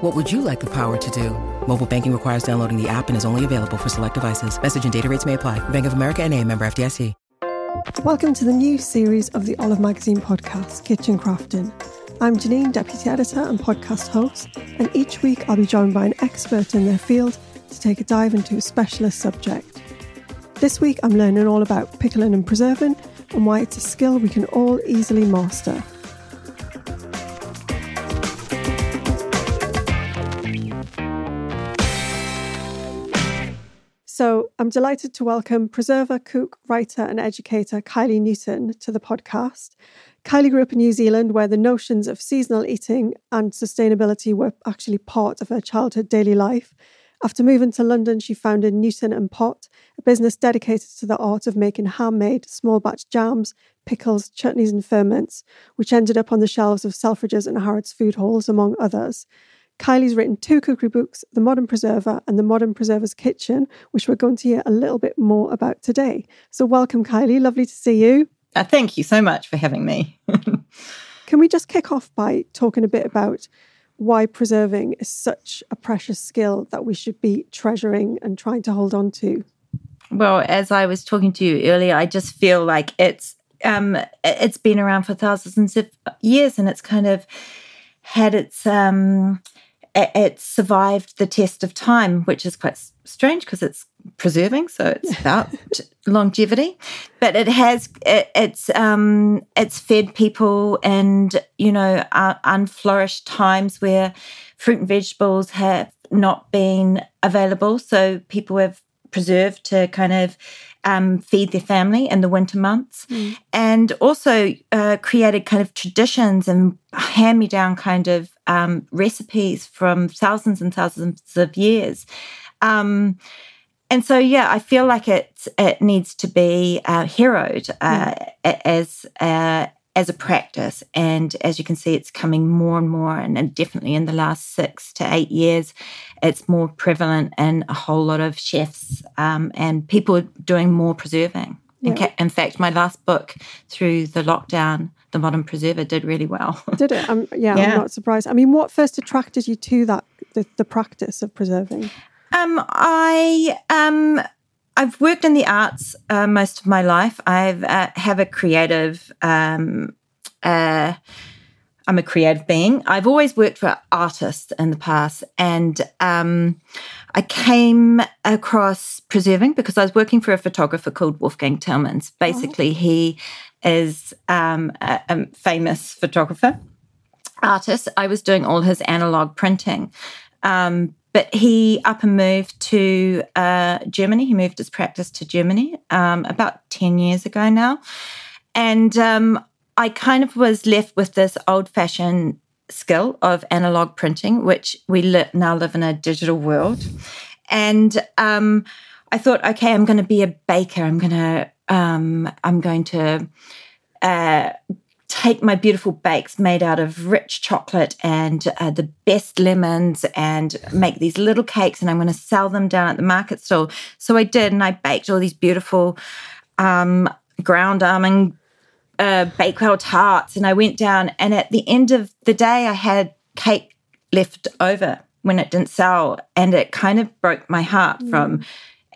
What would you like the power to do? Mobile banking requires downloading the app and is only available for select devices. Message and data rates may apply. Bank of America and a member FDIC. Welcome to the new series of the Olive Magazine podcast, Kitchen Crafting. I'm Janine, Deputy Editor and podcast host, and each week I'll be joined by an expert in their field to take a dive into a specialist subject. This week I'm learning all about pickling and preserving and why it's a skill we can all easily master. So I'm delighted to welcome preserver, cook, writer, and educator Kylee Newton to the podcast. Kylee grew up in New Zealand, where the notions of seasonal eating and sustainability were actually part of her childhood daily life. After moving to London, she founded Newton and Pott, a business dedicated to the art of making handmade small batch jams, pickles, chutneys, and ferments, which ended up on the shelves of Selfridges and Harrods food halls, among others. Kylee's written two cookery books, The Modern Preserver and The Modern Preserver's Kitchen, which we're going to hear a little bit more about today. So, welcome, Kylee. Lovely to see you. Uh, thank you so much for having me. Can we just kick off by talking a bit about why preserving is such a precious skill that we should be treasuring and trying to hold on to? Well, as I was talking to you earlier, I just feel like it's um, it's been around for thousands of years, and it's kind of had its um, it survived the test of time, which is quite strange because it's preserving, so it's about longevity. But it has it, it's um, it's fed people and you know uh, unflourished times where fruit and vegetables have not been available, so people have preserved to kind of um, feed their family in the winter months, mm. and also uh, created kind of traditions and hand me down kind of um, recipes from thousands and thousands of years. Um, and so, yeah, I feel like it it needs to be uh, heroed uh, mm. as uh, as a practice. And as you can see, it's coming more and more, and, and definitely in the last six to eight years, it's more prevalent in a whole lot of chefs um, and people doing more preserving. Yeah. In, ca- in, fact, my last book through the lockdown, The Modern Preserver, did really well. did it? Um, yeah, yeah, I'm not surprised. I mean, what first attracted you to that, the, the practice of preserving? Um, I um, I've worked in the arts uh, most of my life. I uh, have a creative. Um, uh, I'm a creative being. I've always worked for artists in the past, and um, I came across preserving because I was working for a photographer called Wolfgang Tillmans. Basically, oh. he is um, a, a famous photographer artist. I was doing all his analog printing. Um, but he up and moved to uh, Germany. He moved his practice to Germany um, about 10 years ago now. And um, I kind of was left with this old fashioned skill of analog printing, which we li- now live in a digital world. And um, I thought, okay, I'm going to be a baker. I'm going to, um, I'm going to uh, take my beautiful bakes made out of rich chocolate and uh, the best lemons and make these little cakes, and I'm going to sell them down at the market stall. So I did, and I baked all these beautiful um, ground almond uh, bakewell tarts, and I went down. And at the end of the day, I had cake left over when it didn't sell, and it kind of broke my heart. Mm. From,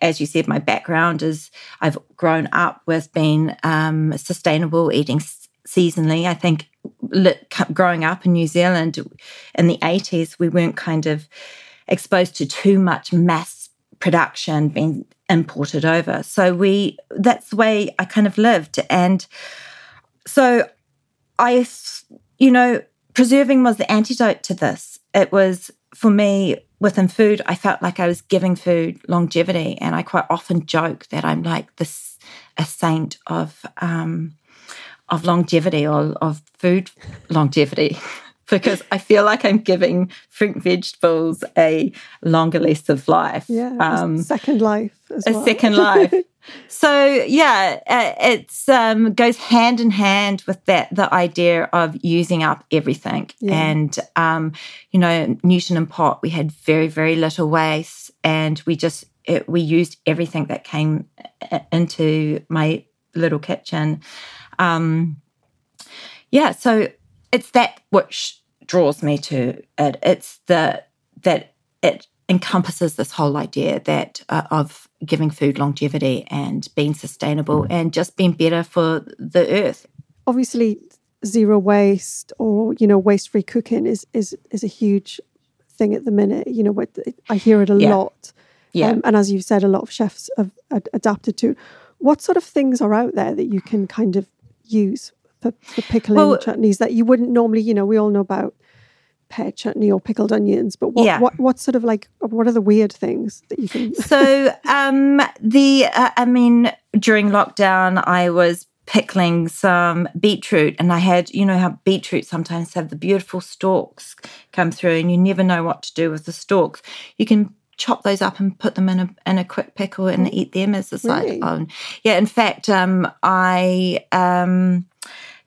as you said, my background is I've grown up with being um, sustainable eating seasonally. I think growing up in New Zealand in the 80s, we weren't kind of exposed to too much mass production being imported over. So we that's the way I kind of lived and so I you know preserving was the antidote to this. It was for me within food I felt like I was giving food longevity and I quite often joke that I'm like this a saint of um of longevity or of food longevity because I feel like I'm giving fruit and vegetables a longer lease of life. Yeah, um, second life. a well. second life. so yeah, it's um, goes hand in hand with that the idea of using up everything. Yeah. And um, you know, Newton and Pott, we had very very little waste, and we just it, we used everything that came uh, into my little kitchen. Um, yeah, so it's that which draws me to it. It's the that it encompasses this whole idea that uh, of giving food longevity and being sustainable and just being better for the earth. Obviously, zero waste or you know waste free cooking is is is a huge thing at the minute. You know, I hear it a yeah. lot. Yeah. Um, and as you've said, a lot of chefs have ad- adapted to. What sort of things are out there that you can kind of use for, for pickling well, chutneys that you wouldn't normally, you know, we all know about pear chutney or pickled onions, but what, yeah. what, what sort of like, what are the weird things that you can? so, um, the, uh, I mean, during lockdown, I was pickling some beetroot and I had, you know, how beetroot sometimes have the beautiful stalks come through and you never know what to do with the stalks. You can chop those up and put them in a in a quick pickle and mm. eat them as a side really? on. Yeah, in fact, um, I um,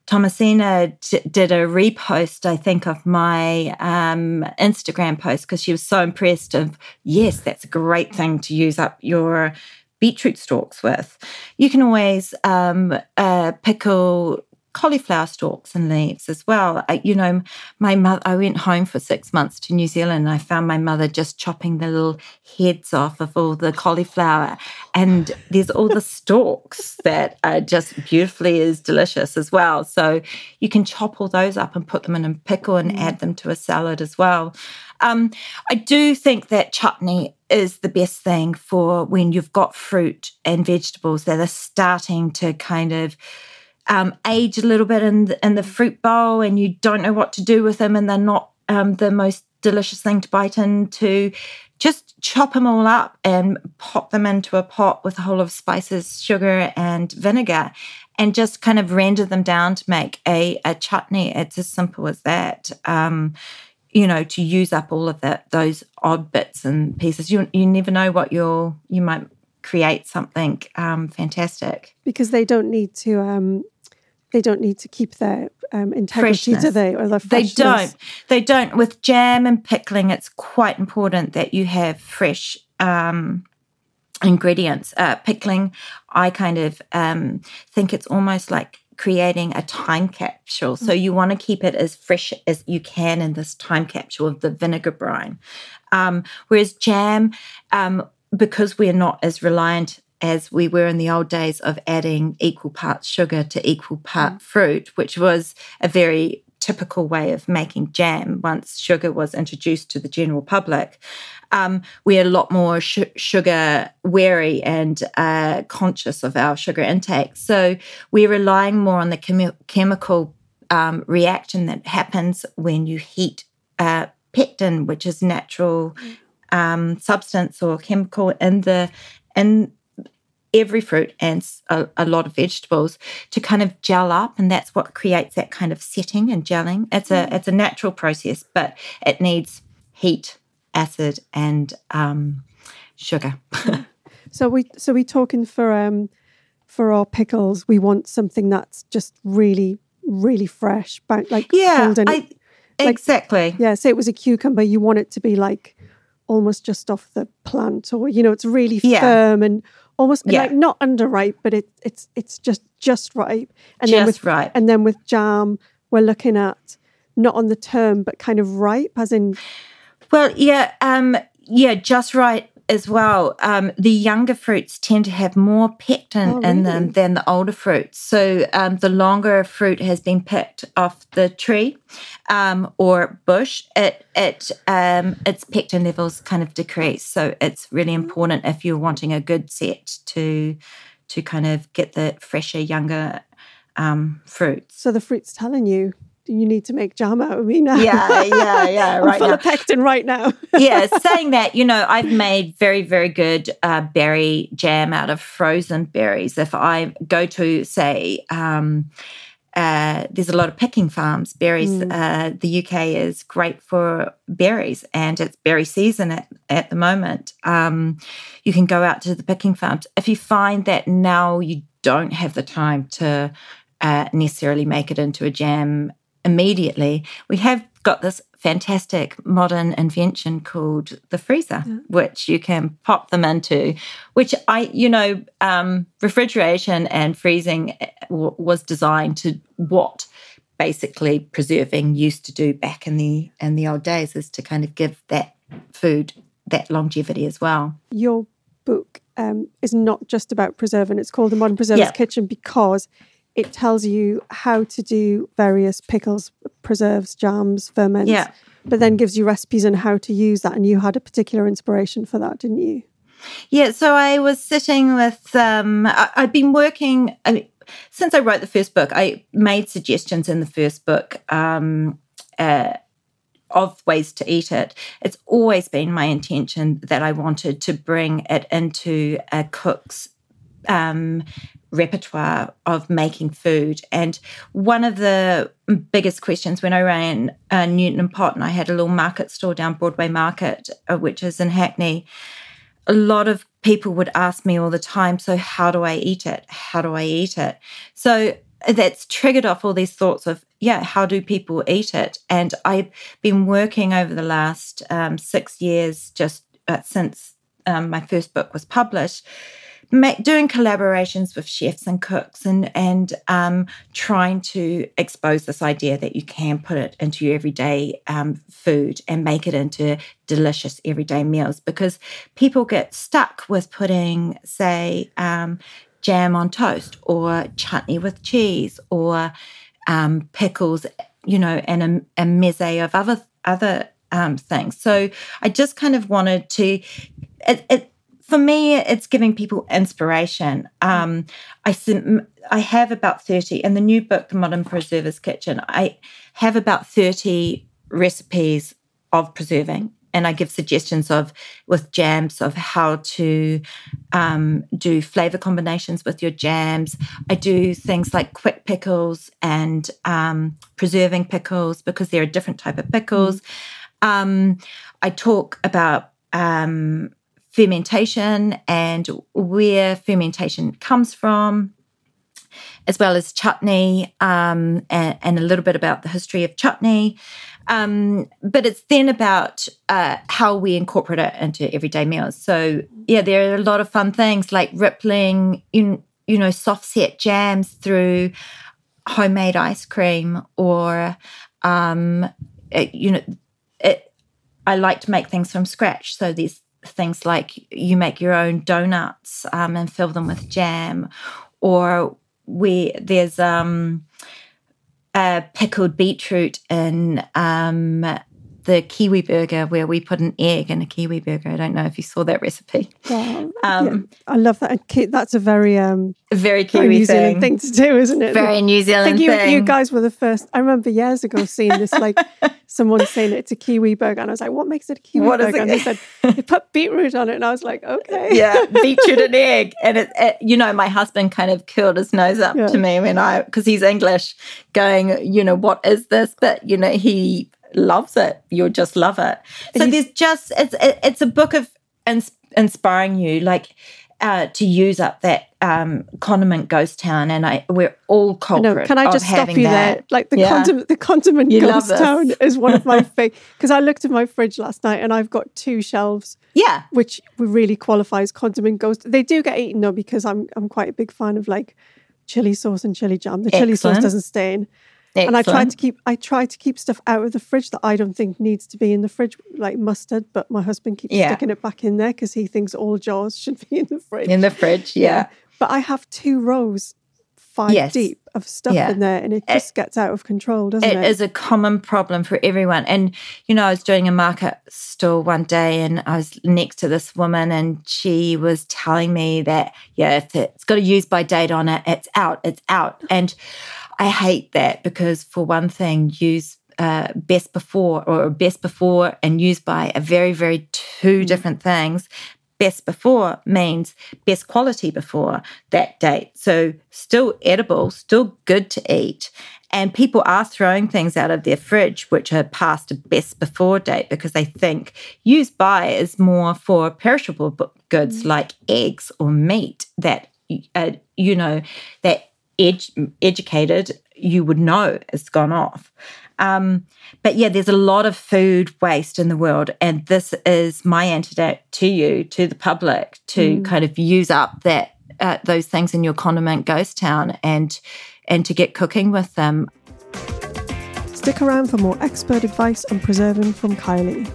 Thomasina d- did a repost, I think, of my um, Instagram post because she was so impressed. Of yes, that's a great thing to use up your beetroot stalks with. You can always um, uh, pickle cauliflower stalks and leaves as well. I, you know, my mother, I went home for six months to New Zealand and I found my mother just chopping the little heads off of all the cauliflower. And there's all the stalks that are just beautifully as delicious as well. So you can chop all those up and put them in a pickle and mm. add them to a salad as well. Um, I do think that chutney is the best thing for when you've got fruit and vegetables that are starting to kind of um, age a little bit in the, in the fruit bowl and you don't know what to do with them and they're not um, the most delicious thing to bite into, just chop them all up and pop them into a pot with a whole of spices, sugar, and vinegar, and just kind of render them down to make a, a chutney. It's as simple as that. Um, you know, to use up all of that those odd bits and pieces. You you never know what you'll you might create something um, fantastic because they don't need to um, they don't need to keep their um, integrity, freshness. do they? Or their they don't. They don't. With jam and pickling, it's quite important that you have fresh um, ingredients. Uh, pickling, I kind of um, think it's almost like creating a time capsule. So you want to keep it as fresh as you can in this time capsule of the vinegar brine. Um, whereas jam, um, because we're not as reliant as we were in the old days of adding equal parts sugar to equal part mm. fruit, which was a very typical way of making jam once sugar was introduced to the general public. Um, we're a lot more sh- sugar wary and uh, conscious of our sugar intake. So we're relying more on the chemi- chemical um, reaction that happens when you heat uh, pectin, which is natural mm. um, substance or chemical in the in every fruit and a, a, lot of vegetables to kind of gel up and that's what creates that kind of setting and gelling it's a mm. it's a natural process but it needs heat acid and um, sugar so we so we talking for um for our pickles we want something that's just really really fresh but like yeah I, like, exactly yeah say it was a cucumber you want it to be like almost just off the plant or you know it's really yeah. firm and almost Yeah. like not underripe, but it, it's it's just just ripe. And Just then with ripe. and then with jam, we're looking at not on the term, but kind of ripe, as in Well, yeah, um, yeah, just right as well. Um, the younger fruits tend to have more pectin Oh, in them than the older fruits. So um, the longer a fruit has been picked off the tree um, or bush, it it um, its pectin levels kind of decrease. So it's really important if you're wanting a good set to to kind of get the fresher, younger um, fruits. so the fruit's telling you you need to make jam out of me now. Yeah, yeah, yeah. I'm right full now. of pectin right now. yeah, saying that, you know, I've made very, very good uh, berry jam out of frozen berries. If I go to, say, um, uh, there's a lot of picking farms, berries. Uh, the UK is great for berries and it's berry season at, at the moment. Um, you can go out to the picking farms. If you find that now you don't have the time to uh, necessarily make it into a jam immediately, we have got this fantastic modern invention called the freezer, which you can pop them into. Which I, you know, um, refrigeration and freezing uh, w- was designed to what basically preserving used to do back in the in the old days is to kind of give that food that longevity as well. Your book um, is not just about preserving. It's called The Modern Preserver's Yeah. Kitchen because it tells you how to do various pickles, preserves, jams, ferments. Yeah. But then gives you recipes on how to use that. And you had a particular inspiration for that, didn't you? Yeah, so I was sitting with, um, I, I'd been working, I mean, since I wrote the first book, I made suggestions in the first book um, uh, of ways to eat it. It's always been my intention that I wanted to bring it into a cook's um, repertoire of making food. And one of the biggest questions when I ran uh, Newton and Pott, and I had a little market store down Broadway Market, uh, which is in Hackney, a lot of people would ask me all the time, so how do I eat it? How do I eat it? So that's triggered off all these thoughts of, yeah, how do people eat it? And I've been working over the last um, six years, just uh, since um, my first book was published, ma- doing collaborations with chefs and cooks and and um, trying to expose this idea that you can put it into your everyday um, food and make it into delicious everyday meals because people get stuck with putting say um, jam on toast or chutney with cheese or um, pickles you know and a, a meze of other other um, things. So i just kind of wanted to it, it for me, it's giving people inspiration. Um, I sim- I have about thirty in the new book, The Modern Preserver's Kitchen. I have about thirty recipes of preserving, and I give suggestions of with jams of how to um, do flavor combinations with your jams. I do things like quick pickles and um, preserving pickles because they're a different type of pickles. Um, I talk about um, fermentation and where fermentation comes from, as well as chutney um, and, and, a little bit about the history of chutney. Um, but it's then about uh, how we incorporate it into everyday meals. So, yeah, there are a lot of fun things like rippling, you, you know, soft set jams through homemade ice cream or, um, it, you know, it, I like to make things from scratch. So there's things like you make your own donuts um, and fill them with jam, or we there's um, a pickled beetroot in um, the kiwi burger where we put an egg in a kiwi burger. I don't know if you saw that recipe. Wow. Um, yeah, I love that. That's a very um, very kiwi New Zealand thing. thing to do, isn't it? Very New I Zealand think you, thing. you guys were the first. I remember years ago seeing this, like someone saying it's a kiwi burger, and I was like, "What makes it a kiwi What burger?" And they said they put beetroot on it, and I was like, "Okay." yeah, beetroot and egg. And it, it, you know, my husband kind of curled his nose up Yeah. to me when I, because he's English, going, you know, what is this? But you know, he loves it. You'll just love it. So there's just it's it's a book of ins- inspiring you, like uh, to use up that um, condiment ghost town, and I we're all culprit. No, can I of just stop you that. there? Like the Yeah. condiment, the condiment You ghost town is one of my favorite because I looked at my fridge last night and I've got two shelves Yeah, which really qualifies condiment ghost. They do get eaten though because I'm I'm quite a big fan of like chili sauce and chili jam. The chili sauce doesn't stain. And I try to keep I try to keep stuff out of the fridge that I don't think needs to be in the fridge, like mustard. But my husband keeps Yeah. sticking it back in there because he thinks all jars should be in the fridge. in the fridge. Yeah. But I have two rows, five Yes. deep, of stuff Yeah. in there, and it eh, just gets out of control, doesn't it? It is a common problem for everyone. And, you know, I was doing a market stall one day and I was next to this woman and she was telling me that, yeah, if it's got a use by date on it, it's out, it's out. And I hate that because, for one thing, use uh, best before or best before and use by are very, very two different things. Best before means best quality before that date. So, still edible, still good to eat. And people are throwing things out of their fridge which are past a best before date because they think used by is more for perishable goods like eggs or meat that, uh, you know, that ed- educated you would know it's gone off. Um, but yeah, there's a lot of food waste in the world, and this is my antidote to you, to the public, to kind of use up that uh, those things in your condiment ghost town and and to get cooking with them. Stick around for more expert advice on preserving from Kylee.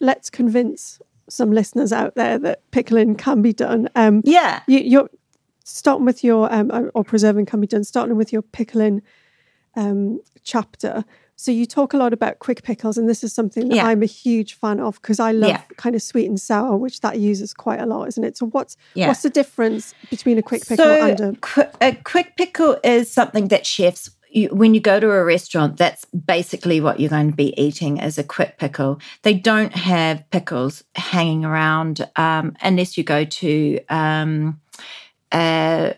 Let's convince some listeners out there that pickling can be done. Um, Yeah, you, you're starting with your um, or- or preserving can be done. Starting with your pickling um, chapter. So you talk a lot about quick pickles, and this is something that Yeah. I'm a huge fan of because I love Yeah. kind of sweet and sour, which that uses quite a lot, isn't it? So what's Yeah. what's the difference between a quick pickle so and a qu- a quick pickle is something that chefs you, when you go to a restaurant that's basically what you're going to be eating is a quick pickle they don't have pickles hanging around um, unless you go to um, uh,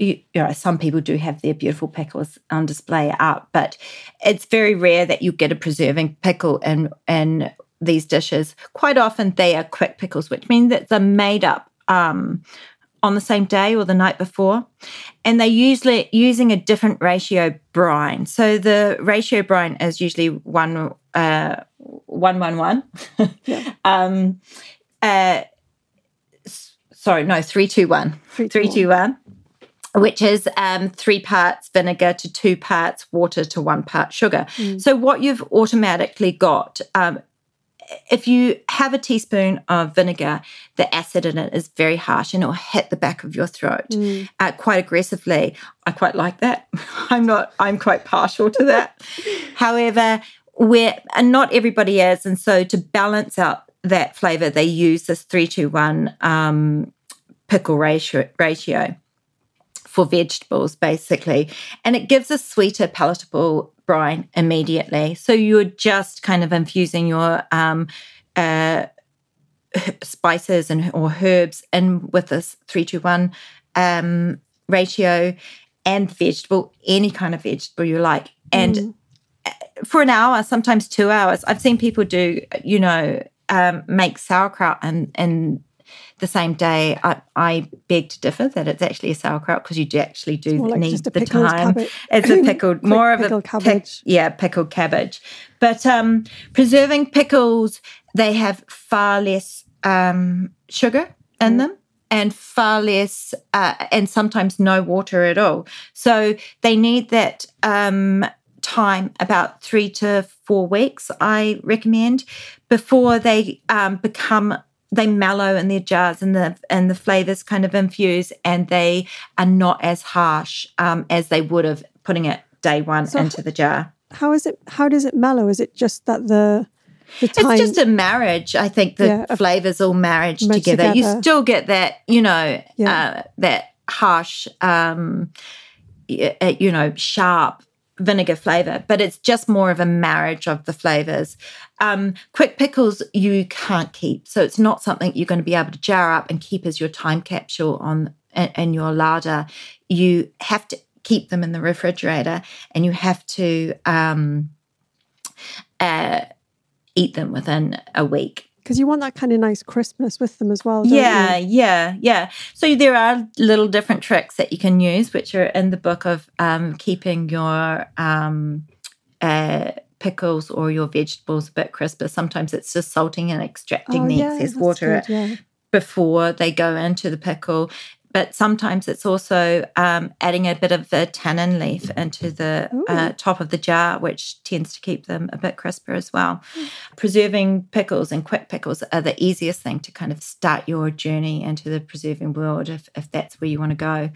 you, you know, some people do have their beautiful pickles on display up, but it's very rare that you get a preserving pickle in in these dishes. Quite often they are quick pickles, which means that they're made up um, on the same day or the night before, and they're usually using a different ratio brine. So the ratio brine is usually one uh, one one one. um, uh, sorry, no, three two one. Three, two, Three one. two one which is um, three parts vinegar to two parts water to one part sugar. So, what you've automatically got, um, if you have a teaspoon of vinegar, the acid in it is very harsh and it'll hit the back of your throat uh, quite aggressively. I quite like that. I'm not, I'm quite partial to that. However, where and not everybody is. And so, to balance out that flavor, they use this three to one um, pickle ratio. ratio for vegetables, basically. And it gives a sweeter, palatable brine immediately. So you're just kind of infusing your um, uh, spices and or herbs in with this three to one um, ratio and vegetable, any kind of vegetable you like. And for an hour, sometimes two hours, I've seen people do, you know, um, make sauerkraut and and the same day. I, I beg to differ that it's actually a sauerkraut because you do actually do like need the time. cabbage. It's a pickled, more of a pic- cabbage. yeah, pickled cabbage. But um, preserving pickles, they have far less um, sugar in them and far less, uh, and sometimes no water at all. So they need that um, time, about three to four weeks, I recommend, before they um, become. They mellow in their jars and the and the flavors kind of infuse and they are not as harsh um, as they would have putting it day one So into the jar. How is it? How does it mellow? Is it just that the? It's just a marriage. I think the Yeah, flavors all marriage Merged together. You still get that, you know, Yeah. uh, that harsh, um, uh, you know, sharp vinegar flavor, but it's just more of a marriage of the flavors. Um, quick pickles you can't keep, so it's not something you're going to be able to jar up and keep as your time capsule on in, your larder. You have to keep them in the refrigerator, and you have to um, uh, eat them within a week. because you want that kind of nice crispness with them as well. don't Yeah, you? yeah, yeah. So there are little different tricks that you can use, which are in the book of um, keeping your um, uh, pickles or your vegetables a bit crisper. Sometimes it's just salting and extracting Oh, the yeah, excess water good, yeah. before they go into the pickle. But sometimes it's also um, adding a bit of a tannin leaf into the uh, top of the jar, which tends to keep them a bit crisper as well. Preserving pickles and quick pickles are the easiest thing to kind of start your journey into the preserving world if, if that's where you want to go.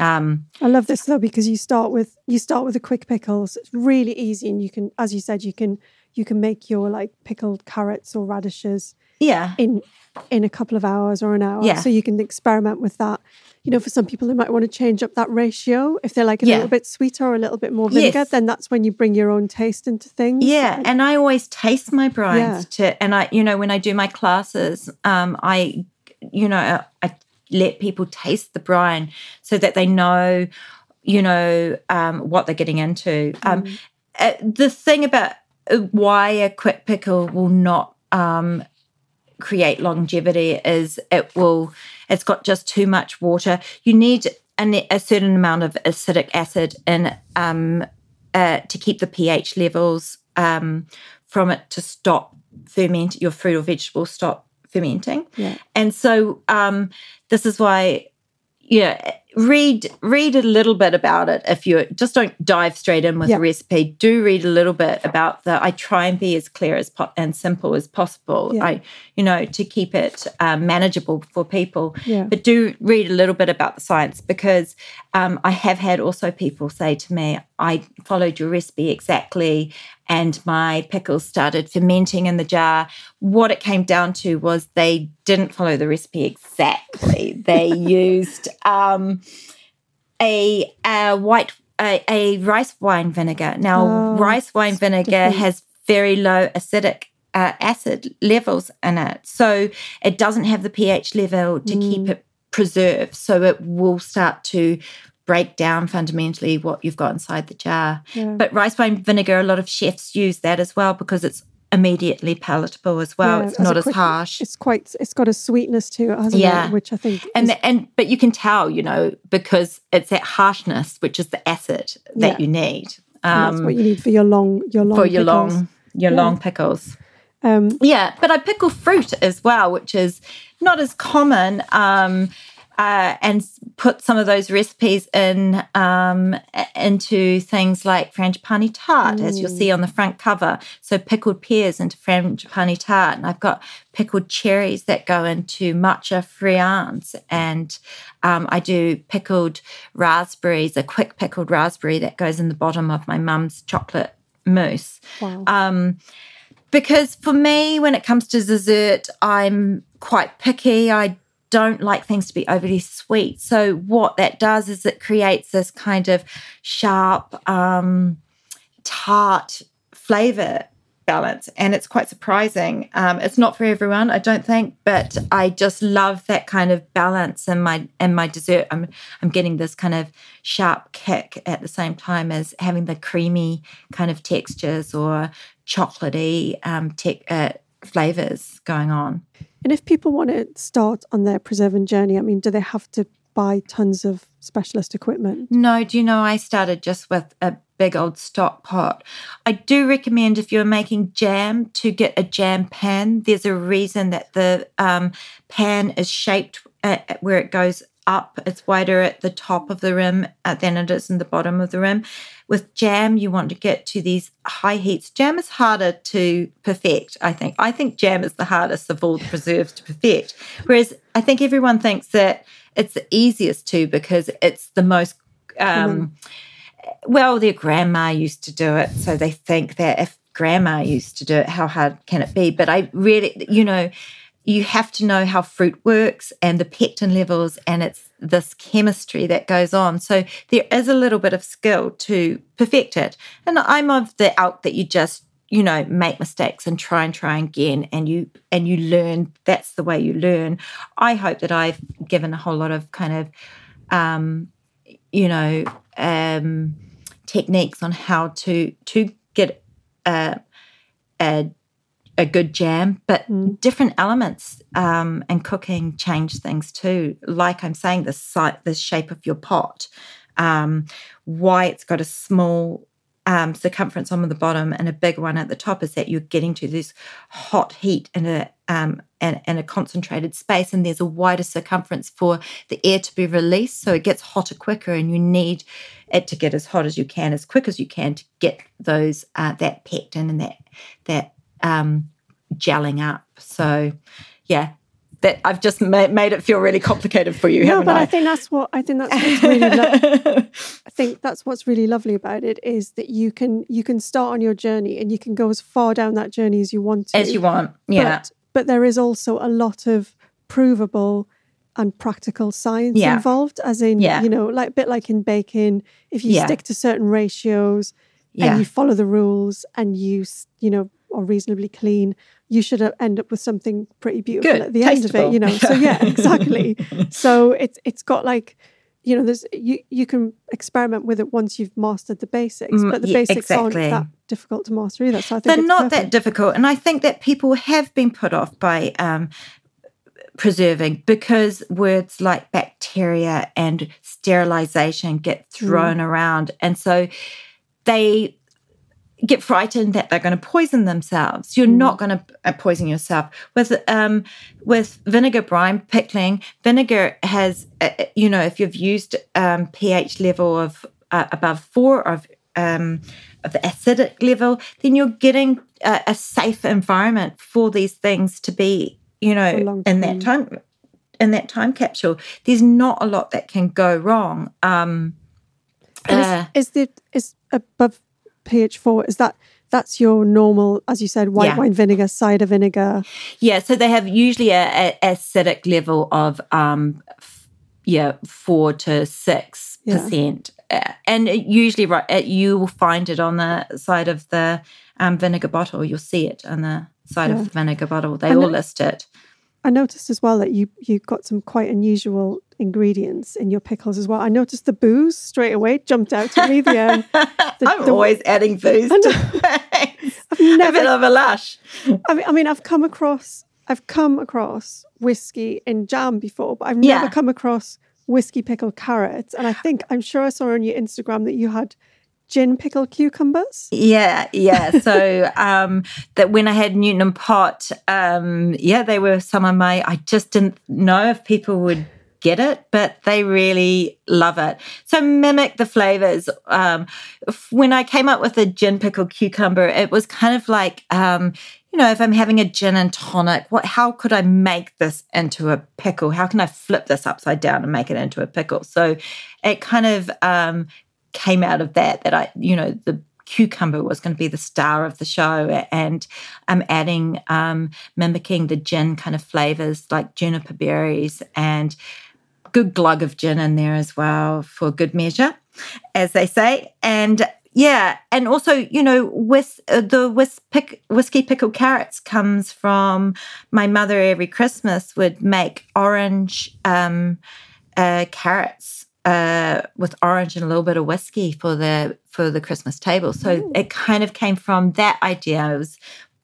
Um, I love this though because you start with you start with the quick pickles. It's really easy, and you can, as you said, you can you can make your like pickled carrots or radishes yeah, in in a couple of hours or an hour. Yeah. So you can experiment with that. You know, for some people, they might want to change up that ratio. If they're like a Yeah. little bit sweeter or a little bit more vinegar, Yes. then that's when you bring your own taste into things. Yeah, and I always taste my brines Yeah. to, and I, you know, when I do my classes, um, I, you know, I let people taste the brine so that they know, you know, um, what they're getting into. Um, uh, the thing about uh, why a quick pickle will not um, create longevity is it will it's got just too much water you need an, a certain amount of acetic acid in um, uh, to keep the ph levels um, from it to stop ferment your fruit or vegetable stop fermenting Yeah. and so um, this is why yeah read read a little bit about it if you just don't dive straight in with the recipe. Do read a little bit about the i try and be as clear as po- and simple as possible. I you know to keep it um, manageable for people. Yeah. but do read a little bit about the science because um, i have had also people say to me i followed your recipe exactly and my pickles started fermenting in the jar. What it came down to was they didn't follow the recipe exactly. They used um, a, a white a, a rice wine vinegar. Now, Oh, rice wine vinegar has very low acidic uh, acid levels in it, so it doesn't have the pH level to keep Mm. it preserved. So it will start to break down fundamentally what you've got inside the jar. Yeah. But rice wine vinegar, a lot of chefs use that as well because it's immediately palatable as well. Yeah, it's as not as quick- harsh. It's quite. It's got a sweetness to it, hasn't Yeah. it? Which I think. and is- the, and but you can tell, you know, because it's that harshness, which is the acid that Yeah. you need and that's um, what you need for your long your long for your pickles. long your Yeah. long pickles. Um, Yeah, but I pickle fruit as well, which is not as common. Um, uh, and put some of those recipes in um, into things like frangipane tart, as you'll see on the front cover. So pickled pears into frangipane tart, and I've got pickled cherries that go into matcha friands, and um, I do pickled raspberries, a quick pickled raspberry that goes in the bottom of my mum's chocolate mousse wow. um, because for me, when it comes to dessert, I'm quite picky. I don't like things to be overly sweet. So what that does is it creates this kind of sharp, um, tart flavor balance, and it's quite surprising. Um, it's not for everyone, I don't think, but I just love that kind of balance in my in my dessert. I'm I'm getting this kind of sharp kick at the same time as having the creamy kind of textures or chocolatey um, te- uh, flavors going on. And if people want to start on their preserving journey, I mean, do they have to buy tons of specialist equipment? No, do you know I started just with a big old stock pot. I do recommend if you're making jam to get a jam pan. There's a reason that the um, pan is shaped at where it goes up. It's wider at the top of the rim uh, than it is in the bottom of the rim. With jam, you want to get to these high heats. Jam is harder to perfect, I think. I think jam is the hardest of all the preserves to perfect. Whereas I think everyone thinks that it's the easiest to because it's the most um, well, their grandma used to do it, so they think that if grandma used to do it, how hard can it be? But I really, you know, you have to know how fruit works and the pectin levels, and it's this chemistry that goes on. So there is a little bit of skill to perfect it. And I'm of the out that you just you know make mistakes and try and try again and you and you learn that's the way you learn i hope that i've given a whole lot of kind of um you know um techniques on how to to get a a, a good jam, but different elements um, and cooking change things too. Like I'm saying, the site, the shape of your pot, um, why it's got a small um, circumference on the bottom and a big one at the top is that you're getting to this hot heat in a um, and, and a concentrated space, and there's a wider circumference for the air to be released, so it gets hotter quicker, and you need it to get as hot as you can, as quick as you can, to get those uh, that pectin and that that um, gelling up. So, yeah, that I've just ma- made it feel really complicated for you. No, but I? I think that's what I think that's what's really. Lo- I think that's what's really lovely about it is that you can you can start on your journey and you can go as far down that journey as you want to. as you want, yeah. But, but there is also a lot of provable and practical science Yeah. involved, as in, Yeah. you know, like a bit like in baking, if you Yeah. stick to certain ratios and you follow the rules and you, you know, are reasonably clean, you should uh, end up with something pretty beautiful Good, at the end of it, you know. So yeah, exactly. so it's it's got like, you know, there's you you can experiment with it once you've mastered the basics, Mm, but the yeah, basics exactly. aren't that difficult to master either. So I think They're not perfect. that difficult. And I think that people have been put off by um, preserving because words like bacteria and sterilization get thrown around. And so they get frightened that they're going to poison themselves. You're not going to uh, poison yourself with um with vinegar brine pickling. Vinegar has uh, uh, you know if you've used um, pH level of uh, above four of um, of the acidic level, then you're getting a, a safe environment for these things to be you know in that time in that time capsule. There's not a lot that can go wrong. Um, uh, is, is the is above pH four? Is that that's your normal, as you said, white Yeah. wine vinegar, cider vinegar? Yeah, so they have usually a, a acidic level of um, f- yeah, four to six Yeah. percent, Uh, and it usually right, uh, you will find it on the side of the um, vinegar bottle. You'll see it on the side Yeah. of the vinegar bottle. They all it- list it. I noticed as well that you you got some quite unusual ingredients in your pickles as well. I noticed the booze straight away jumped out to me. The, um, the- I'm the- always adding booze to. I've a never bit of a lush. I mean, I mean, I've come across, I've come across whiskey in jam before, but I've Yeah. never come across whiskey pickled carrots. And I think I'm sure I saw on your Instagram that you had gin pickled cucumbers. Yeah, yeah. So um that when I had Newton and Pott, um, yeah, they were some of my I just didn't know if people would get it, but they really love it. So mimic the flavors. Um when I came up with a gin pickled cucumber, it was kind of like um you know, if I'm having a gin and tonic, what how could I make this into a pickle? How can I flip this upside down and make it into a pickle? So it kind of um came out of that that I, you know, the cucumber was going to be the star of the show and I'm adding um mimicking the gin kind of flavors like juniper berries and good glug of gin in there as well for good measure as they say and yeah and also you know with uh, the whis- pick, whiskey pickled carrots comes from my mother every christmas would make orange um uh, carrots uh, with orange and a little bit of whiskey for the for the Christmas table. So it kind of came from that idea. It was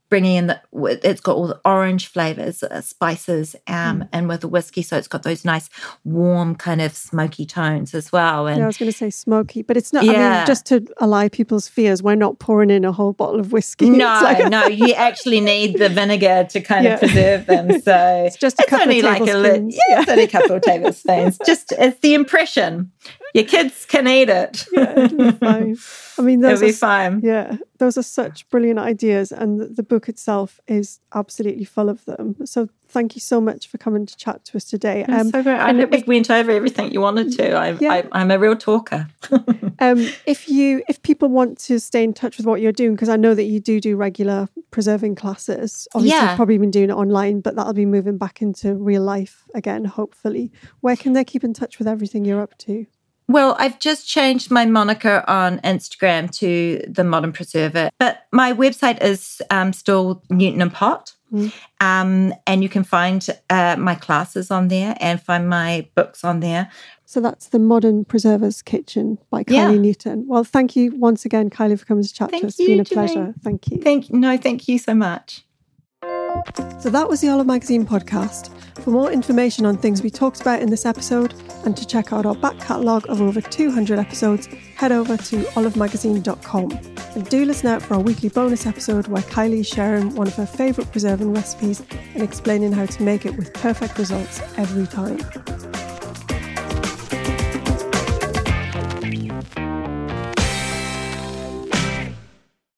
bringing in the it's got all the orange flavors, uh, spices, um, and with the whiskey, so it's got those nice warm kind of smoky tones as well. And Yeah, I was going to say smoky, but it's not. I Yeah. mean, just to allay people's fears, we're not pouring in a whole bottle of whiskey. no, like- no, you actually need the vinegar to kind Yeah. of preserve them. So It's just a couple of only like a li- yeah, it's only a couple of tablespoons. Just it's the impression. Your kids can eat it. Yeah, it'll be fine. I mean, It'll those be are, fine. Yeah, those are such brilliant ideas, and the, book itself is absolutely full of them. So, thank you so much for coming to chat to us today. I'm so great. I hope we went over everything you wanted to. I, Yeah. I, I'm a real talker. um, if you if people want to stay in touch with what you're doing, because I know that you do do regular preserving classes. Obviously, Yeah. you've probably been doing it online, but that'll be moving back into real life again, hopefully. Where can they keep in touch with everything you're up to? Well, I've just changed my moniker on Instagram to the Modern Preserver, but my website is um, still Newton and Pott. Mm. Um, and you can find uh, my classes on there and find my books on there. So that's the Modern Preserver's Kitchen by Kylee Yeah. Newton. Well, thank you once again, Kylee, for coming to chat Thank to us. It's been a pleasure. Thank you. Thank no, thank you so much. So that was the Olive Magazine podcast. For more information on things we talked about in this episode and to check out our back catalogue of over 200 episodes, head over to olivemagazine.com. And do listen out for our weekly bonus episode where Kylee is sharing one of her favourite preserving recipes and explaining how to make it with perfect results every time.